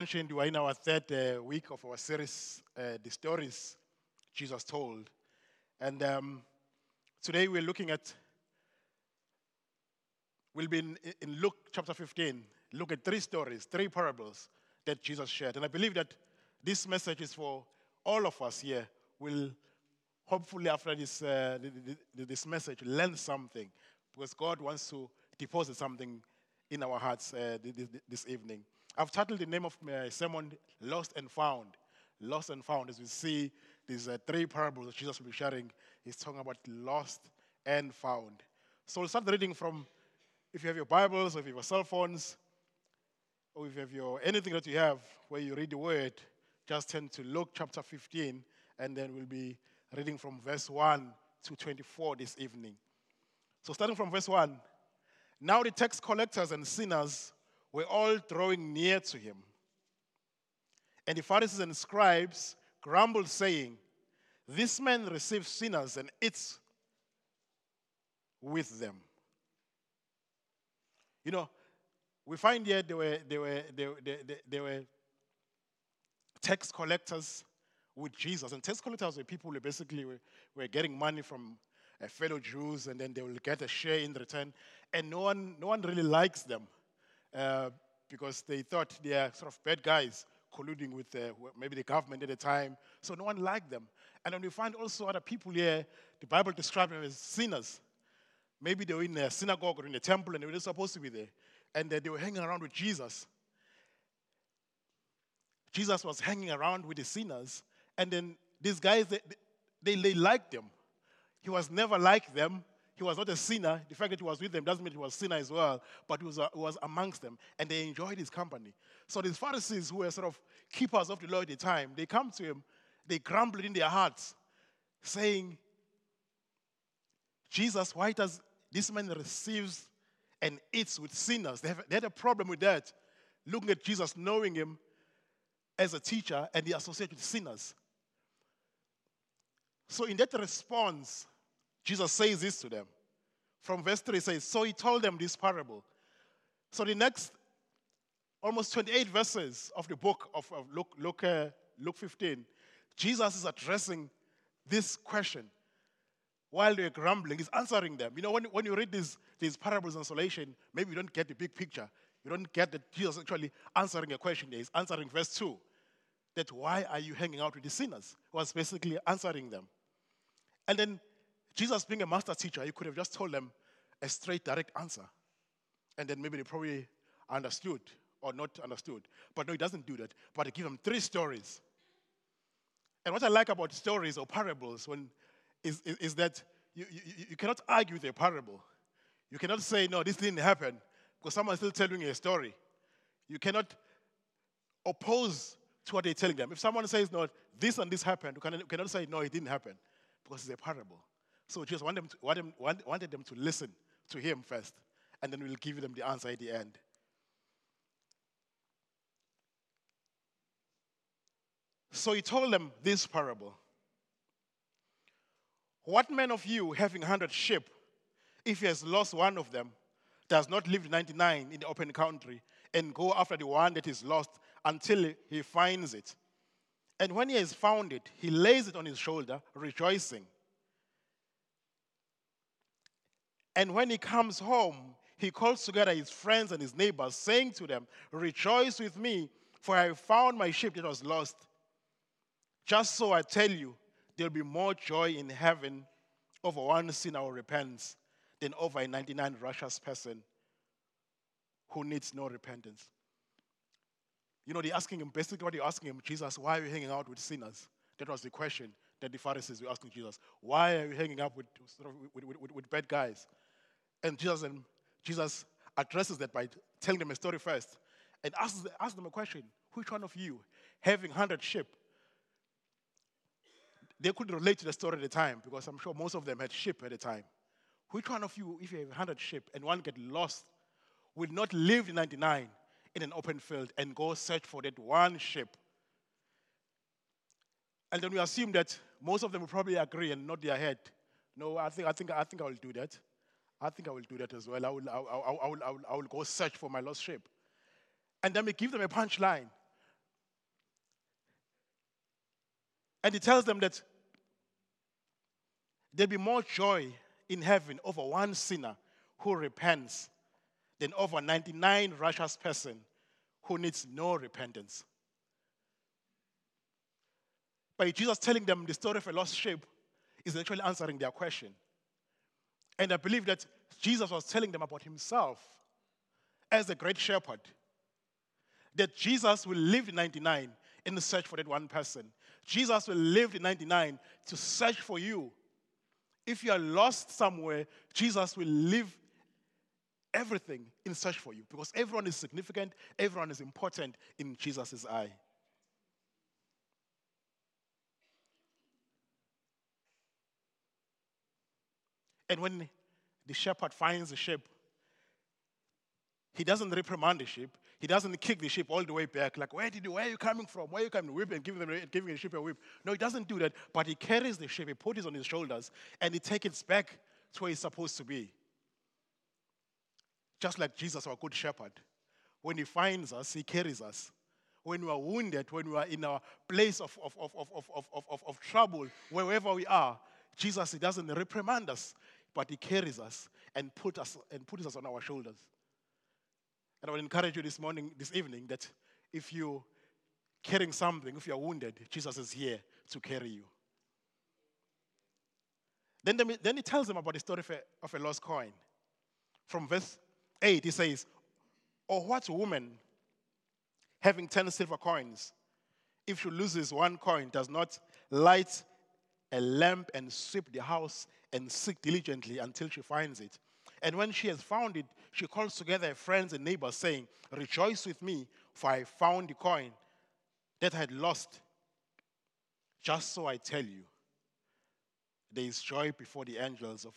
mentioned, we are in our third uh, week of our series, uh, The Stories Jesus Told. And um, today we're looking at, we'll be in, in Luke chapter 15, look at three stories, three parables that Jesus shared. And I believe that this message is for all of us here. We'll hopefully, after this, uh, this message, learn something because God wants to deposit something in our hearts uh, this evening. I've titled the name of my sermon Lost and Found. Lost and Found. As we see, these uh, three parables that Jesus will be sharing. He's talking about lost and found. So we'll start the reading from, if you have your Bibles, or if you have your cell phones, or if you have your anything that you have where you read the word, just turn to Luke chapter 15, and then we'll be reading from verse 1 to 24 this evening. So starting from verse 1, now the tax collectors and sinners were all drawing near to him. And the Pharisees and scribes grumbled, saying, This man receives sinners and eats with them. You know, we find here they were, there were, there, there, there were tax collectors with Jesus. And tax collectors were people who basically were, were getting money from uh, fellow Jews and then they will get a share in return. And no one, no one really likes them. Uh, because they thought they are sort of bad guys colluding with uh, maybe the government at the time. So no one liked them. And then we find also other people here, the Bible describes them as sinners. Maybe they were in a synagogue or in a temple and they were supposed to be there. And uh, they were hanging around with Jesus. Jesus was hanging around with the sinners. And then these guys, they, they, they liked them. He was never like them, he was not a sinner. The fact that he was with them doesn't mean he was a sinner as well, but he was, uh, was amongst them, and they enjoyed his company. So these Pharisees, who were sort of keepers of the law at the time, they come to him, they grumble in their hearts, saying, Jesus, why does this man receives and eats with sinners? They, have, they had a problem with that, looking at Jesus, knowing him as a teacher, and he associated with sinners. So in that response, Jesus says this to them. From verse 3, says, So he told them this parable. So the next almost 28 verses of the book of, of Luke, Luke, uh, Luke 15, Jesus is addressing this question while they're grumbling. He's answering them. You know, when, when you read these, these parables in isolation, maybe you don't get the big picture. You don't get that Jesus actually answering a question He's answering verse 2 that why are you hanging out with the sinners? was basically answering them. And then Jesus, being a master teacher, he could have just told them a straight, direct answer. And then maybe they probably understood or not understood. But no, he doesn't do that. But he gives them three stories. And what I like about stories or parables when, is, is, is that you, you, you cannot argue with a parable. You cannot say, no, this didn't happen, because someone's still telling you a story. You cannot oppose to what they're telling them. If someone says, no, this and this happened, you cannot, you cannot say, no, it didn't happen, because it's a parable. So Jesus wanted them, to, wanted, them, to listen to him first, and then we'll give them the answer at the end. So he told them this parable What man of you, having 100 sheep, if he has lost one of them, does not leave the 99 in the open country and go after the one that is lost until he finds it? And when he has found it, he lays it on his shoulder, rejoicing. And when he comes home, he calls together his friends and his neighbors, saying to them, Rejoice with me, for I found my sheep that was lost. Just so I tell you, there'll be more joy in heaven over one sinner who repents than over a 99 righteous person who needs no repentance. You know, they're asking him, basically what they're asking him, Jesus, why are you hanging out with sinners? That was the question that the Pharisees were asking Jesus. Why are you hanging out with, with, with, with bad guys? And Jesus, and Jesus addresses that by telling them a story first and asks, asks them a question Which one of you, having 100 sheep, they could relate to the story at the time because I'm sure most of them had sheep at the time. Which one of you, if you have 100 sheep and one get lost, will not leave the 99 in an open field and go search for that one sheep? And then we assume that most of them will probably agree and nod their head. No, I think, I think, I think I will do that. I think I will do that as well. I will, I, will, I, will, I, will, I will go search for my lost sheep. And then we give them a punchline. And he tells them that there'll be more joy in heaven over one sinner who repents than over 99 righteous person who needs no repentance. By Jesus telling them the story of a lost sheep is actually answering their question. And I believe that Jesus was telling them about himself as the great shepherd. That Jesus will leave 99 in the search for that one person. Jesus will leave the 99 to search for you. If you are lost somewhere, Jesus will leave everything in search for you because everyone is significant, everyone is important in Jesus' eye. And when the shepherd finds the sheep, he doesn't reprimand the sheep. He doesn't kick the sheep all the way back, like, where did you, where are you coming from? Where are you coming? Whip and giving, them, giving the sheep a whip. No, he doesn't do that, but he carries the sheep, he puts it on his shoulders, and he takes it back to where it's supposed to be. Just like Jesus, our good shepherd. When he finds us, he carries us. When we are wounded, when we are in our place of, of, of, of, of, of, of, of trouble, wherever we are, Jesus, he doesn't reprimand us, but he carries us and, put us, and puts us on our shoulders. And I would encourage you this morning, this evening, that if you're carrying something, if you're wounded, Jesus is here to carry you. Then, then he tells them about the story of a, of a lost coin. From verse 8, he says, Or what woman having 10 silver coins, if she loses one coin, does not light a lamp and sweep the house and seek diligently until she finds it? And when she has found it, she calls together her friends and neighbors, saying, Rejoice with me, for I found the coin that I had lost. Just so I tell you, there is joy before the angels of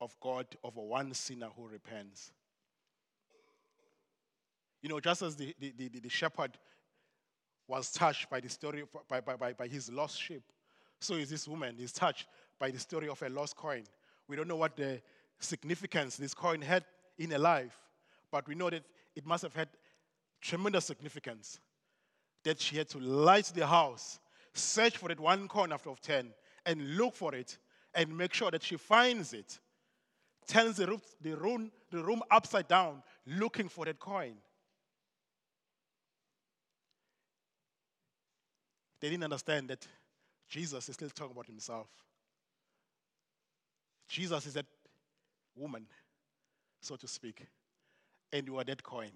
of God over one sinner who repents. You know, just as the, the, the, the shepherd was touched by the story, by, by, by, by his lost sheep, so is this woman is touched by the story of a lost coin. We don't know what the significance this coin had in her life, but we know that it must have had tremendous significance. That she had to light the house, search for that one coin after of 10, and look for it, and make sure that she finds it turns the room, the room, the room upside down looking for that coin. They didn't understand that Jesus is still talking about himself. Jesus is that woman, so to speak, and you are that coin.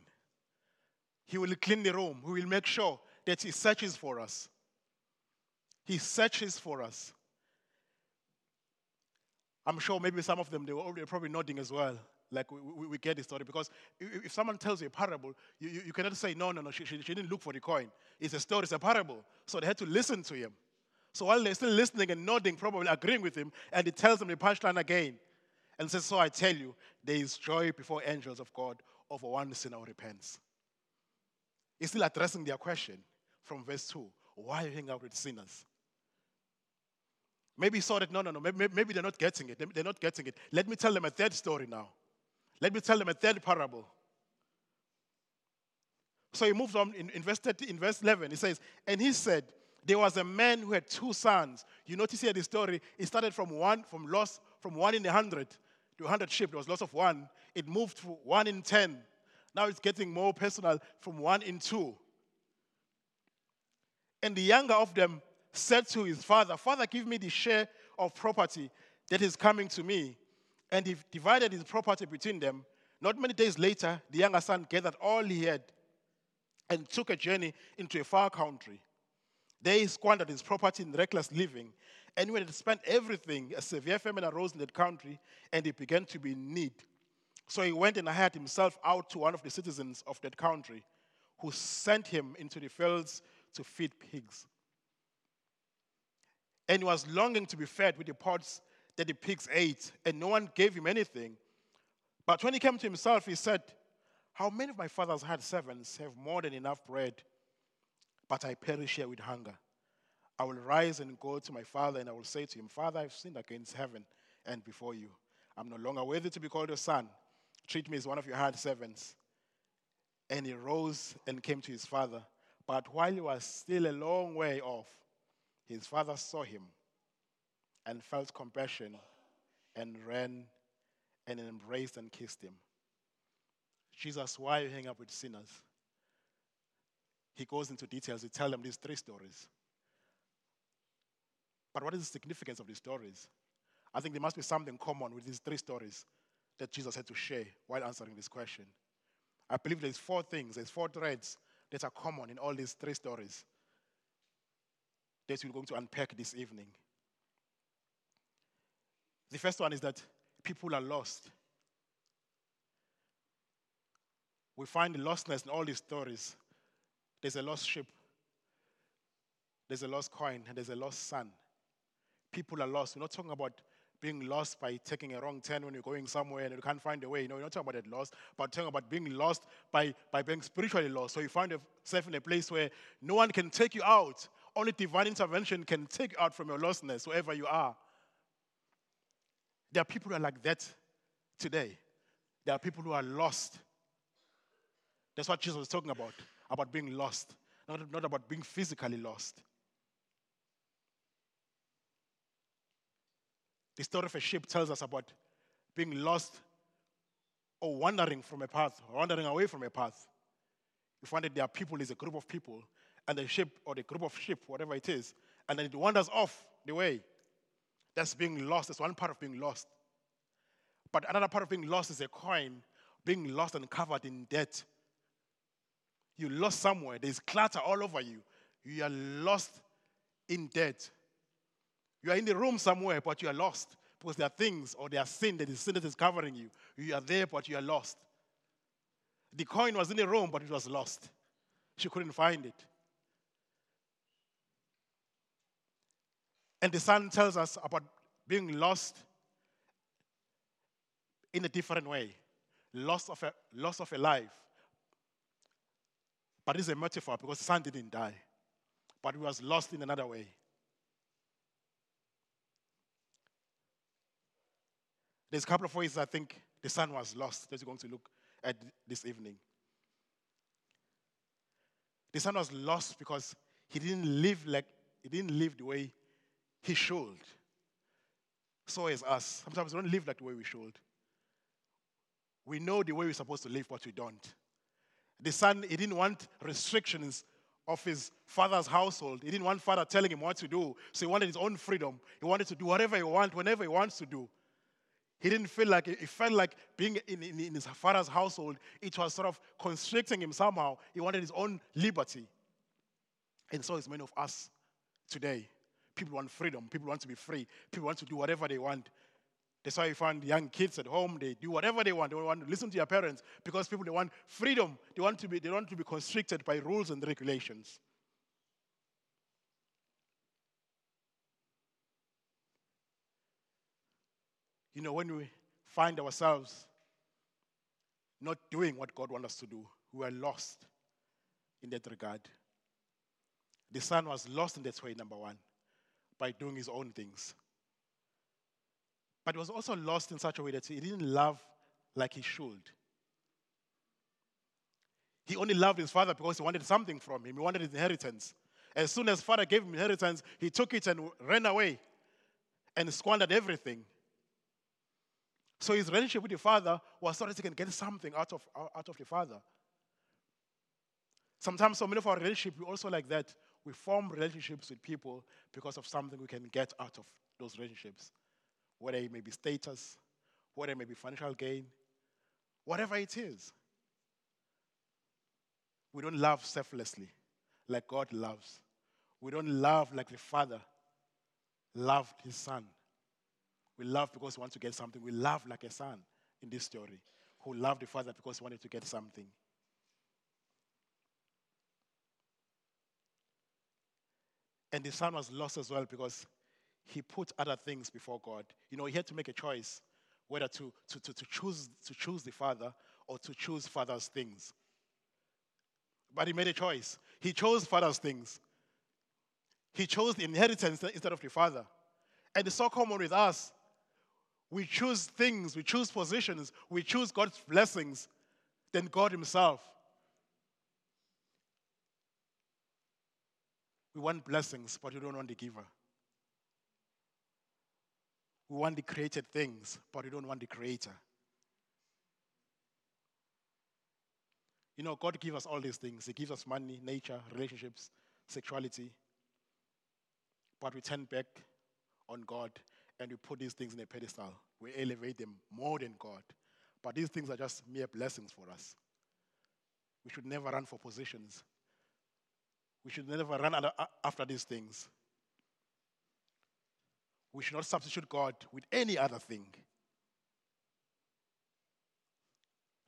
He will clean the room. He will make sure that He searches for us. He searches for us. I'm sure maybe some of them, they were probably nodding as well. Like we, we, we get the story. Because if, if, someone tells you a parable, you, you, you cannot say, no, no, no, she, she, she, didn't look for the coin. It's a story, it's a parable. So they had to listen to him. So while they're still listening and nodding, probably agreeing with him, and he tells them the punchline again and says, So I tell you, there is joy before angels of God over one sinner who repents. He's still addressing their question from verse 2 Why are you hanging out with sinners? Maybe he saw that, no, no, no, maybe, maybe they're not getting it. They're not getting it. Let me tell them a third story now. Let me tell them a third parable. So he moves on in, in, verse 30, in verse 11. He says, And he said, There was a man who had two sons. You notice here the story, it started from one, from loss, from one in a hundred to hundred sheep. There was loss of one. It moved to one in ten. Now it's getting more personal from one in two. And the younger of them said to his father, Father, give me the share of property that is coming to me. And he divided his property between them. Not many days later, the younger son gathered all he had and took a journey into a far country. He squandered his property in reckless living. And when he had spent everything, a severe famine arose in that country, and he began to be in need. So he went and hired himself out to one of the citizens of that country, who sent him into the fields to feed pigs and he was longing to be fed with the pods that the pigs ate, and no one gave him anything. But when he came to himself, he said, How many of my fathers had servants have more than enough bread, but I perish here with hunger? I will rise and go to my father, and I will say to him, Father, I've sinned against heaven and before you. I'm no longer worthy to be called your son. Treat me as one of your hired servants. And he rose and came to his father. But while he was still a long way off, His father saw him and felt compassion and ran and embraced and kissed him. Jesus, why are you hanging up with sinners? He goes into details. to tell them these three stories. But what is the significance of these stories? I think there must be something common with these three stories that Jesus had to share while answering this question. I believe there's four things, there's four threads that are common in all these three stories that we're going to unpack this evening. The first one is that people are lost. We find the lostness in all these stories. There's a lost ship, there's a lost coin, and there's a lost son. People are lost. We're not talking about being lost by taking a wrong turn when you're going somewhere and you can't find a way. You know, you're not talking about that lost, but talking about being lost by, by being spiritually lost. So you find yourself in a place where no one can take you out. Only divine intervention can take you out from your lostness, wherever you are. There are people who are like that today. There are people who are lost. That's what Jesus was talking about, about being lost, not, not about being physically lost. The story of a sheep tells us about being lost or wandering from a path, wandering away from a path. You find that there are people, there's a group of people, and the sheep or the group of sheep, whatever it is, and then it wanders off the way. That's being lost. That's one part of being lost. But another part of being lost is a coin, being lost and covered in debt. You lost somewhere, there's clutter all over you. You are lost in debt. You are in the room somewhere, but you are lost because there are things or there are sin that is sin that is covering you. You are there, but you are lost. The coin was in the room, but it was lost. She couldn't find it. And the son tells us about being lost in a different way. Loss of a, loss of a life. But it's a metaphor because the son didn't die, but he was lost in another way. There's a couple of ways I think the son was lost that we're going to look at this evening. The son was lost because he didn't live like he didn't live the way he should. So is us. Sometimes we don't live like the way we should. We know the way we're supposed to live, but we don't. The son, he didn't want restrictions of his father's household. He didn't want father telling him what to do. So he wanted his own freedom. He wanted to do whatever he wants, whenever he wants to do. He didn't feel like, he felt like being in, in, in his father's household, it was sort of constricting him somehow. He wanted his own liberty. And so is many of us today. People want freedom. People want to be free. People want to do whatever they want. That's why you find young kids at home, they do whatever they want. They don't want to listen to their parents because people they want freedom. They want to be, they want to be constricted by rules and regulations. you know, when we find ourselves not doing what God wants us to do, we are lost in that regard. The son was lost in that way, number one, by doing his own things. But he was also lost in such a way that he didn't love like he should. He only loved his father because he wanted something from him. He wanted his inheritance. As soon as father gave him inheritance, he took it and ran away and squandered everything. So his relationship with the father was so that he can get something out of, out of the father. Sometimes, so many of our relationships, we also like that. We form relationships with people because of something we can get out of those relationships. Whether it may be status, whether it may be financial gain, whatever it is. We don't love selflessly like God loves. We don't love like the Father loved his Son. We love because we want to get something. We love like a son in this story who loved the father because he wanted to get something. And the son was lost as well because he put other things before God. You know, he had to make a choice whether to, to, to, to, choose, to choose the father or to choose father's things. But he made a choice. He chose father's things. He chose the inheritance instead of the father. And it's so common with us we choose things, we choose positions, we choose God's blessings than God Himself. We want blessings, but we don't want the giver. We want the created things, but we don't want the creator. You know, God gives us all these things. He gives us money, nature, relationships, sexuality. But we turn back on God and we put these things in a pedestal. We elevate them more than God. But these things are just mere blessings for us. We should never run for positions. We should never run after these things. We should not substitute God with any other thing.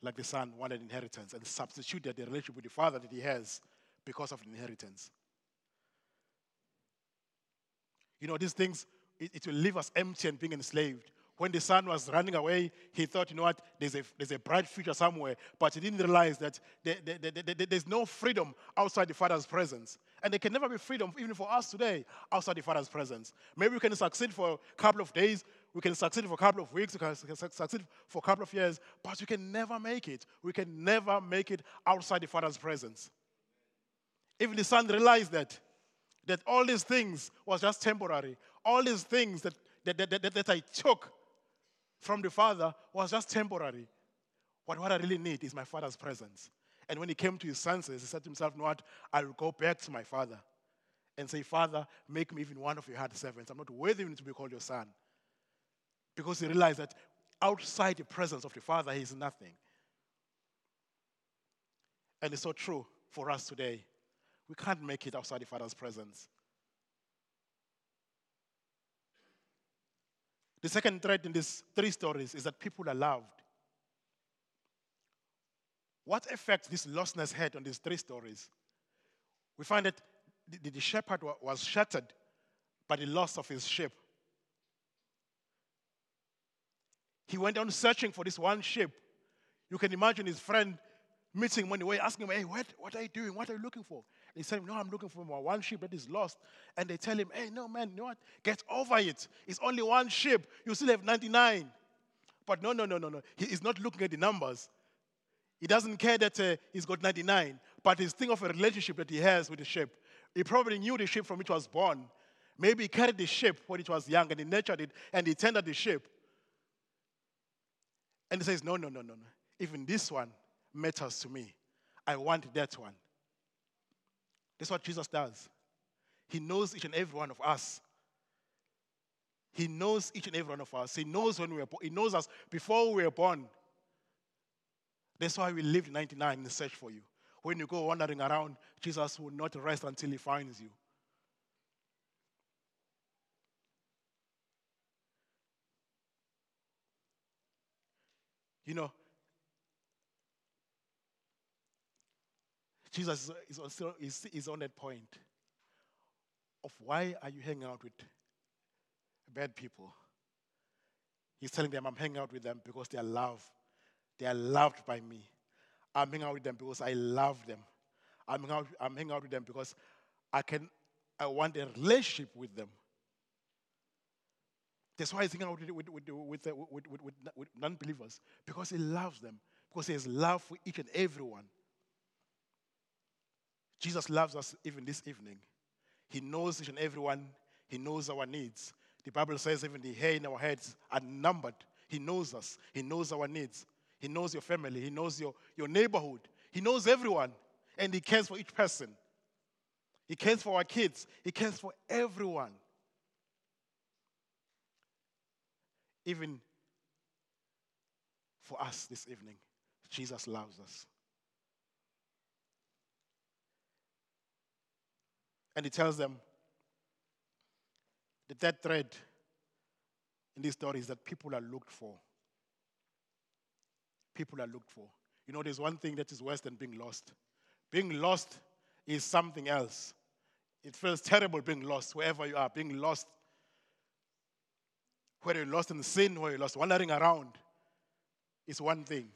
Like the son wanted inheritance and substituted the relationship with the father that he has because of inheritance. You know, these things, it, it will leave us empty and being enslaved. When the son was running away, he thought, you know what, there's a, there's a bright future somewhere. But he didn't realize that there, there, there, there's no freedom outside the father's presence. And there can never be freedom, even for us today, outside the father's presence. Maybe we can succeed for a couple of days, we can succeed for a couple of weeks, we can succeed for a couple of years, but we can never make it. We can never make it outside the father's presence. Even the son realized that that all these things was just temporary. All these things that, that, that, that, that I took from the Father was just temporary. But what I really need is my Father's presence. And when he came to his senses, he said to himself, "No, what? I will go back to my Father and say, Father, make me even one of your hard servants. I'm not worthy even to be called your son. Because he realized that outside the presence of the Father, he is nothing. And it's so true for us today. We can't make it outside the Father's presence. The second thread in these three stories is that people are loved. What effect this lostness had on these three stories? We find that the, the shepherd was shattered by the loss of his sheep. He went on searching for this one sheep. You can imagine his friend meeting him on the way, asking him, Hey, what, what are you doing? What are you looking for? He said, No, I'm looking for my one sheep that is lost. And they tell him, Hey, no, man, you know what? Get over it. It's only one sheep. You still have 99. But no, no, no, no, no. He is not looking at the numbers. He doesn't care that uh, he's got 99, but he's thinking of a relationship that he has with the sheep. He probably knew the sheep from which was born. Maybe he carried the sheep when it was young and he nurtured it and he tended the sheep. And he says, No, no, no, no, no. Even this one matters to me. I want that one. That's what Jesus does. He knows each and every one of us. He knows each and every one of us. He knows when we were born. He knows us before we were born. That's why we lived 99 in search for you. When you go wandering around, Jesus will not rest until he finds you. You know, Jesus is, also, is, is on that point of why are you hanging out with bad people? He's telling them, I'm hanging out with them because they are loved. They are loved by me. I'm hanging out with them because I love them. I'm hanging out, I'm hanging out with them because I can I want a relationship with them. That's why he's hanging out with, with, with, with, uh, with, with non-believers because he loves them because he has love for each and everyone. Jesus loves us even this evening. He knows each and everyone. He knows our needs. The Bible says even the hair in our heads are numbered. He knows us. He knows our needs. He knows your family. He knows your, your neighborhood. He knows everyone. And He cares for each person. He cares for our kids. He cares for everyone. Even for us this evening, Jesus loves us. And he tells them the third thread in this story is that people are looked for. People are looked for. You know, there's one thing that is worse than being lost. Being lost is something else. It feels terrible being lost wherever you are, being lost. Whether you're lost in sin, whether you're lost wandering around, is one thing.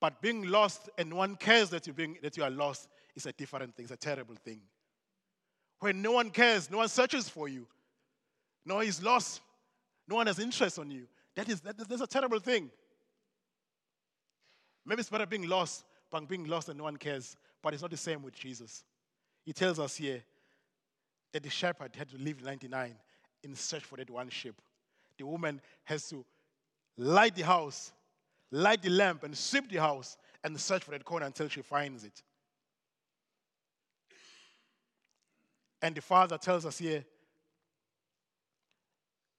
But being lost and no one cares that, you're being, that you are lost is a different thing, it's a terrible thing when no one cares, no one searches for you, no one is lost, no one has interest on you. That is that, that's a terrible thing. Maybe it's better being lost, but being lost and no one cares. But it's not the same with Jesus. He tells us here that the shepherd had to leave 99 in search for that one sheep. The woman has to light the house, light the lamp, and sweep the house and search for that coin until she finds it. And the father tells us here,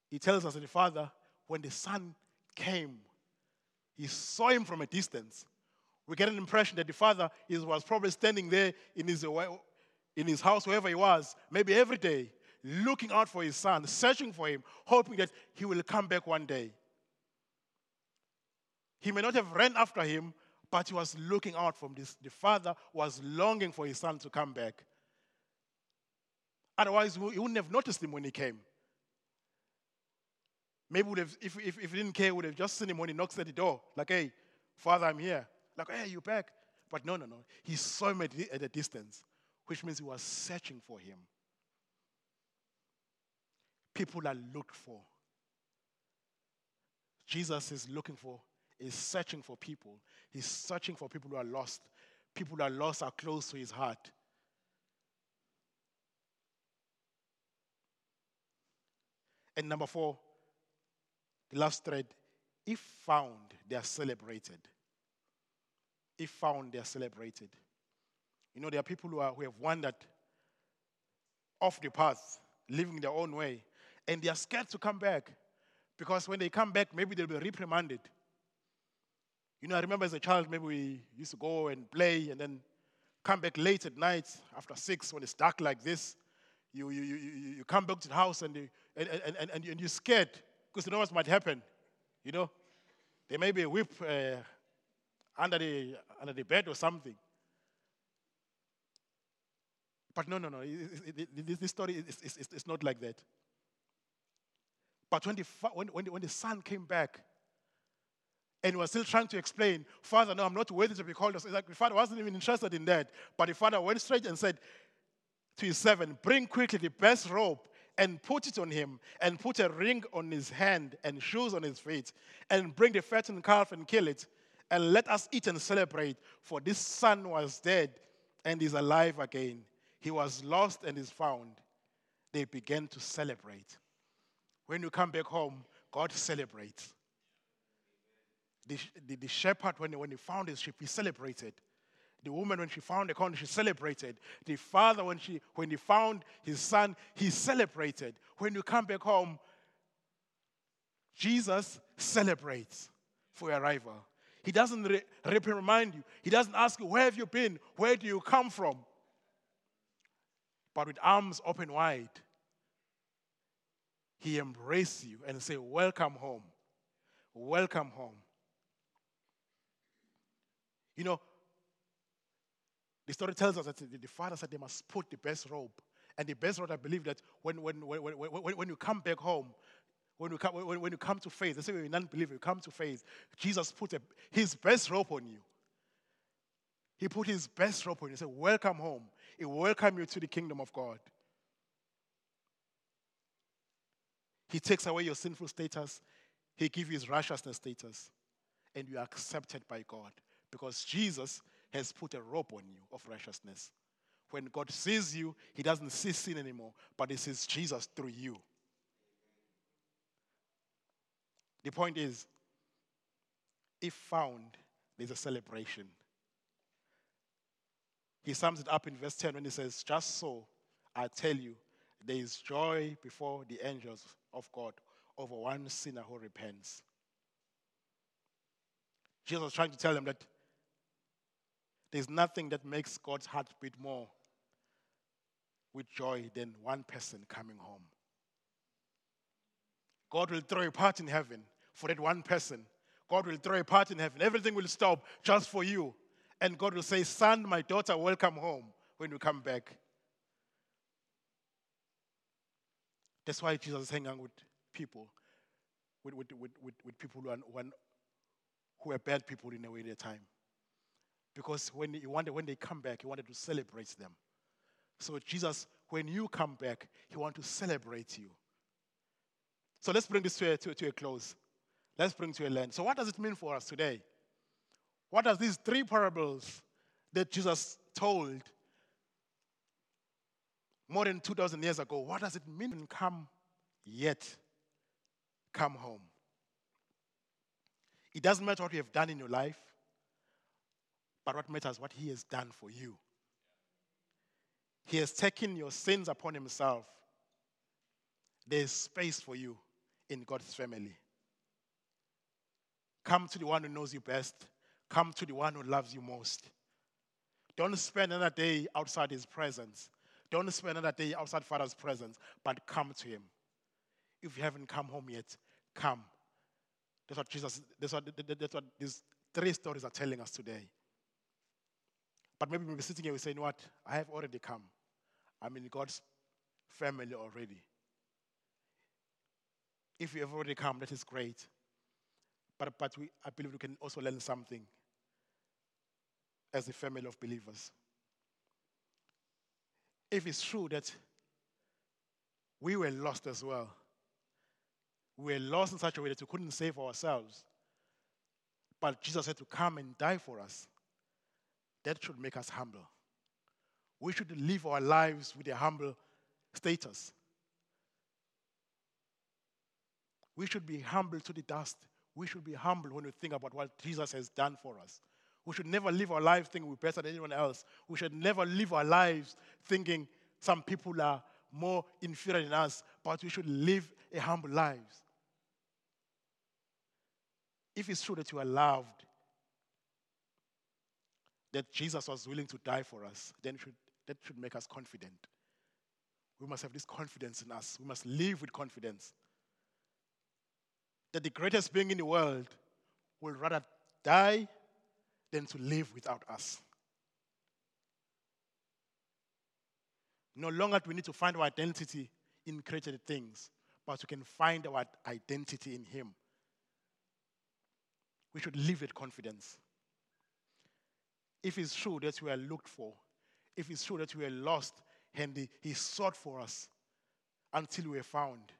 he tells us that the father, when the son came, he saw him from a distance. We get an impression that the father is, was probably standing there in his, in his house, wherever he was, maybe every day, looking out for his son, searching for him, hoping that he will come back one day. He may not have ran after him, but he was looking out from this. The father was longing for his son to come back. Otherwise, he wouldn't have noticed him when he came. Maybe would have, if, if, if he didn't care, would have just seen him when he knocks at the door, like, hey, father, I'm here. Like, hey, you back? But no, no, no. He saw him at, at a distance, which means he was searching for him. People are looked for. Jesus is looking for, is searching for people. He's searching for people who are lost. People who are lost are close to his heart. And number four, the last thread, if found, they are celebrated. If found, they are celebrated. You know, there are people who, are, who have wandered off the path, living their own way, and they are scared to come back because when they come back, maybe they'll be reprimanded. You know, I remember as a child, maybe we used to go and play and then come back late at night after six when it's dark like this. You, you, you, you come back to the house and, you, and, and, and, and you're scared because you know what might happen. You know, there may be a whip uh, under, the, under the bed or something. But no, no, no. This story is, is, is, not like that. But when the, when, when, the, when the son came back, and was still trying to explain, Father, no, I'm not worthy to be called. Like the father wasn't even interested in that. But the father went straight and said to his servant, Bring quickly the best robe and put it on him, and put a ring on his hand and shoes on his feet, and bring the fattened calf and kill it, and let us eat and celebrate. For this son was dead and is alive again. He was lost and is found. They began to celebrate. When you come back home, God celebrates. The, the, the shepherd, when, he, when he found his sheep, he celebrated. The woman, when she found the corn, she celebrated. The father, when, she, when he found his son, he celebrated. When you come back home, Jesus celebrates for your arrival. He doesn't re- reprimand you. He doesn't ask you, Where have you been? Where do you come from? But with arms open wide, he embraces you and say, Welcome home. Welcome home. You know, the story tells us that the father said they must put the best robe. And the best robe, I believe that when, when, when, when, when you come back home, when you come, when, when you come to faith, let's say you're non-believer, you come to faith, Jesus put a, his best robe on you. He put his best robe on you. He said, welcome home. He welcome you to the kingdom of God. He takes away your sinful status. He gives you his righteousness status. And you are accepted by God because Jesus has put a robe on you of righteousness. When God sees you, he doesn't see sin anymore, but he sees Jesus through you. The point is, if found, there's a celebration. He sums it up in verse 10 when he says, Just so I tell you, there is joy before the angels of God over one sinner who repents. Jesus was trying to tell them that there's nothing that makes God's heart beat more with joy than one person coming home. God will throw a party in heaven for that one person. God will throw a party in heaven. Everything will stop just for you. And God will say, Son, my daughter, welcome home when you come back. That's why Jesus is hanging out with people, with, with, with, with, people who are, who, are, bad people in a way their time. Because when he wanted, when they come back, he wanted to celebrate them. So Jesus, when you come back, he wants to celebrate you. So let's bring this to a, to, to a close. Let's bring to a end. So what does it mean for us today? What does these three parables that Jesus told more than 2,000 years ago. What does it mean? Come yet, come home. It doesn't matter what you have done in your life, but what matters what He has done for you. He has taken your sins upon Himself. There's space for you in God's family. Come to the one who knows you best. Come to the one who loves you most. Don't spend another day outside his presence. Don't spend another day outside Father's presence, but come to him. If you haven't come home yet, come. That's what Jesus, that's what, that's what these three stories are telling us today. But maybe we'll be sitting here, we saying, what? I have already come. I'm in God's family already. If you have already come, that is great. But, but we, I believe we can also learn something as a family of believers. If it's true that we were lost as well, we were lost in such a way that we couldn't save ourselves, but Jesus had to come and die for us, that should make us humble. We should live our lives with a humble status. We should be humble to the dust we should be humble when we think about what Jesus has done for us. We should never live our lives thinking we're better than anyone else. We should never live our lives thinking some people are more inferior than us, but we should live a humble lives. If it's true that you are loved, that Jesus was willing to die for us, then should, that should make us confident. We must have this confidence in us. We must live with confidence that the greatest being in the world will rather die than to live without us. No longer do we need to find our identity in created things, but we can find our identity in Him. We should live with confidence. If it's true that we are looked for, if it's true that we are lost, and He sought for us until we are found,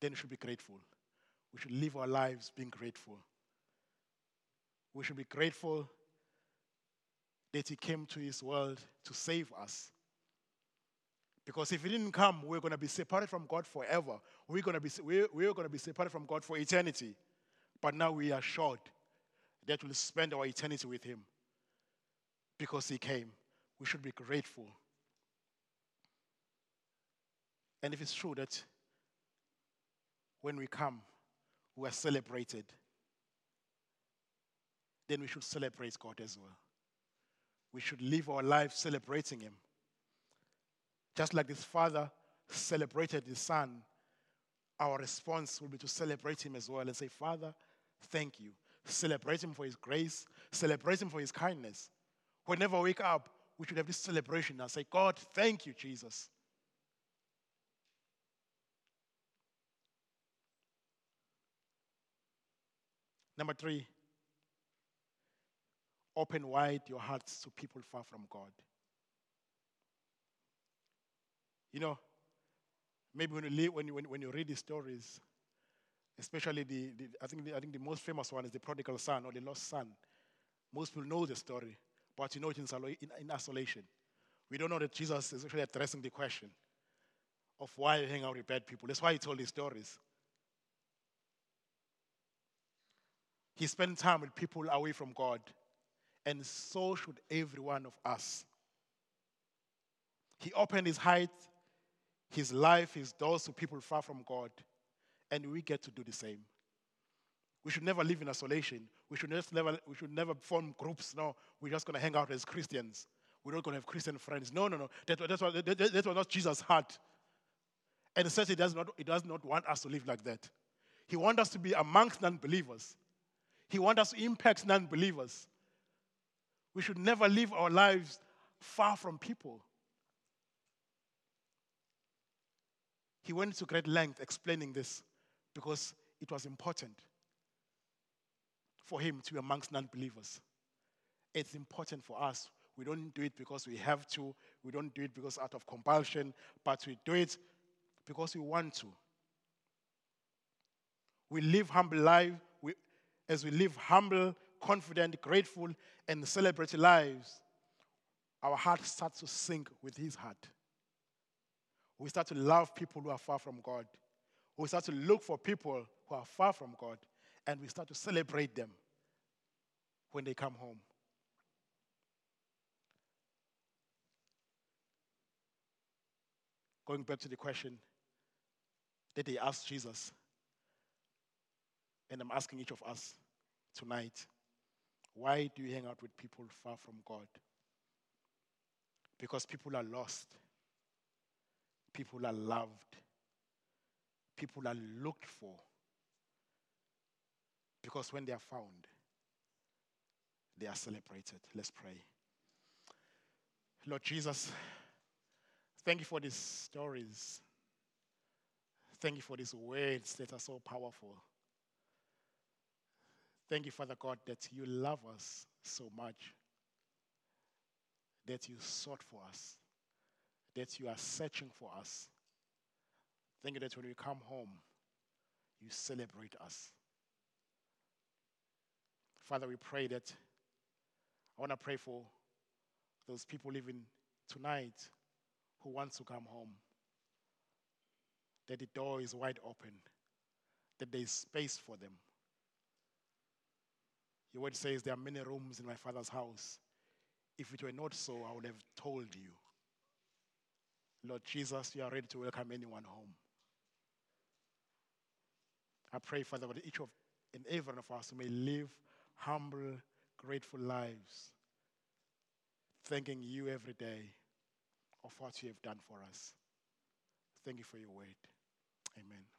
then we should be grateful. We should live our lives being grateful. We should be grateful that He came to His world to save us. Because if He didn't come, we're going to be separated from God forever. We're going to be, we're, we're going to be separated from God for eternity. But now we are assured that we'll spend our eternity with Him because He came. We should be grateful. And if it's true that when we come, we are celebrated, then we should celebrate God as well. We should live our life celebrating Him. Just like this father celebrated his son, our response will be to celebrate him as well and say, Father, thank you. Celebrate him for his grace, celebrate him for his kindness. Whenever we wake up, we should have this celebration and say, God, thank you, Jesus. Number three, open wide your hearts to people far from God. You know, maybe when you, when you, when you read these stories, especially the, the I, think the, I think the most famous one is the prodigal son or the lost son. Most people know the story, but you know it in, in, in isolation. We don't know that Jesus is actually addressing the question of why you hang out with bad people. That's why he told these stories. He spent time with people away from God. And so should every one of us. He opened his heart, his life, his doors to people far from God. And we get to do the same. We should never live in isolation. We should never, we should never form groups. No, we're just going to hang out as Christians. We're not going to have Christian friends. No, no, no. That, that's, what, that, that was not Jesus' heart. And certainly, he does, not, he does not want us to live like that. He wants us to be amongst non believers. He wants us to impact non believers. We should never live our lives far from people. He went to great length explaining this because it was important for him to be amongst non believers. It's important for us. We don't do it because we have to, we don't do it because out of compulsion, but we do it because we want to. We live humble lives as we live humble, confident, grateful, and celebrate lives, our heart starts to sink with His heart. We start to love people who are far from God. We start to look for people who are far from God, and we start to celebrate them when they come home. Going back to the question that they asked Jesus, and I'm asking each of us tonight why do you hang out with people far from God? Because people are lost, people are loved, people are looked for. Because when they are found, they are celebrated. Let's pray. Lord Jesus, thank you for these stories. Thank you for these words that are so powerful. Thank you, Father God, that you love us so much, that you sought for us, that you are searching for us. Thank you that when we come home, you celebrate us. Father, we pray that I want to pray for those people living tonight who want to come home. That the door is wide open, that there is space for them. Your word says there are many rooms in my father's house. If it were not so, I would have told you. Lord Jesus, you are ready to welcome anyone home. I pray, Father, that each of and every one of us may live humble, grateful lives, thanking you every day of what you have done for us. Thank you for your word. Amen.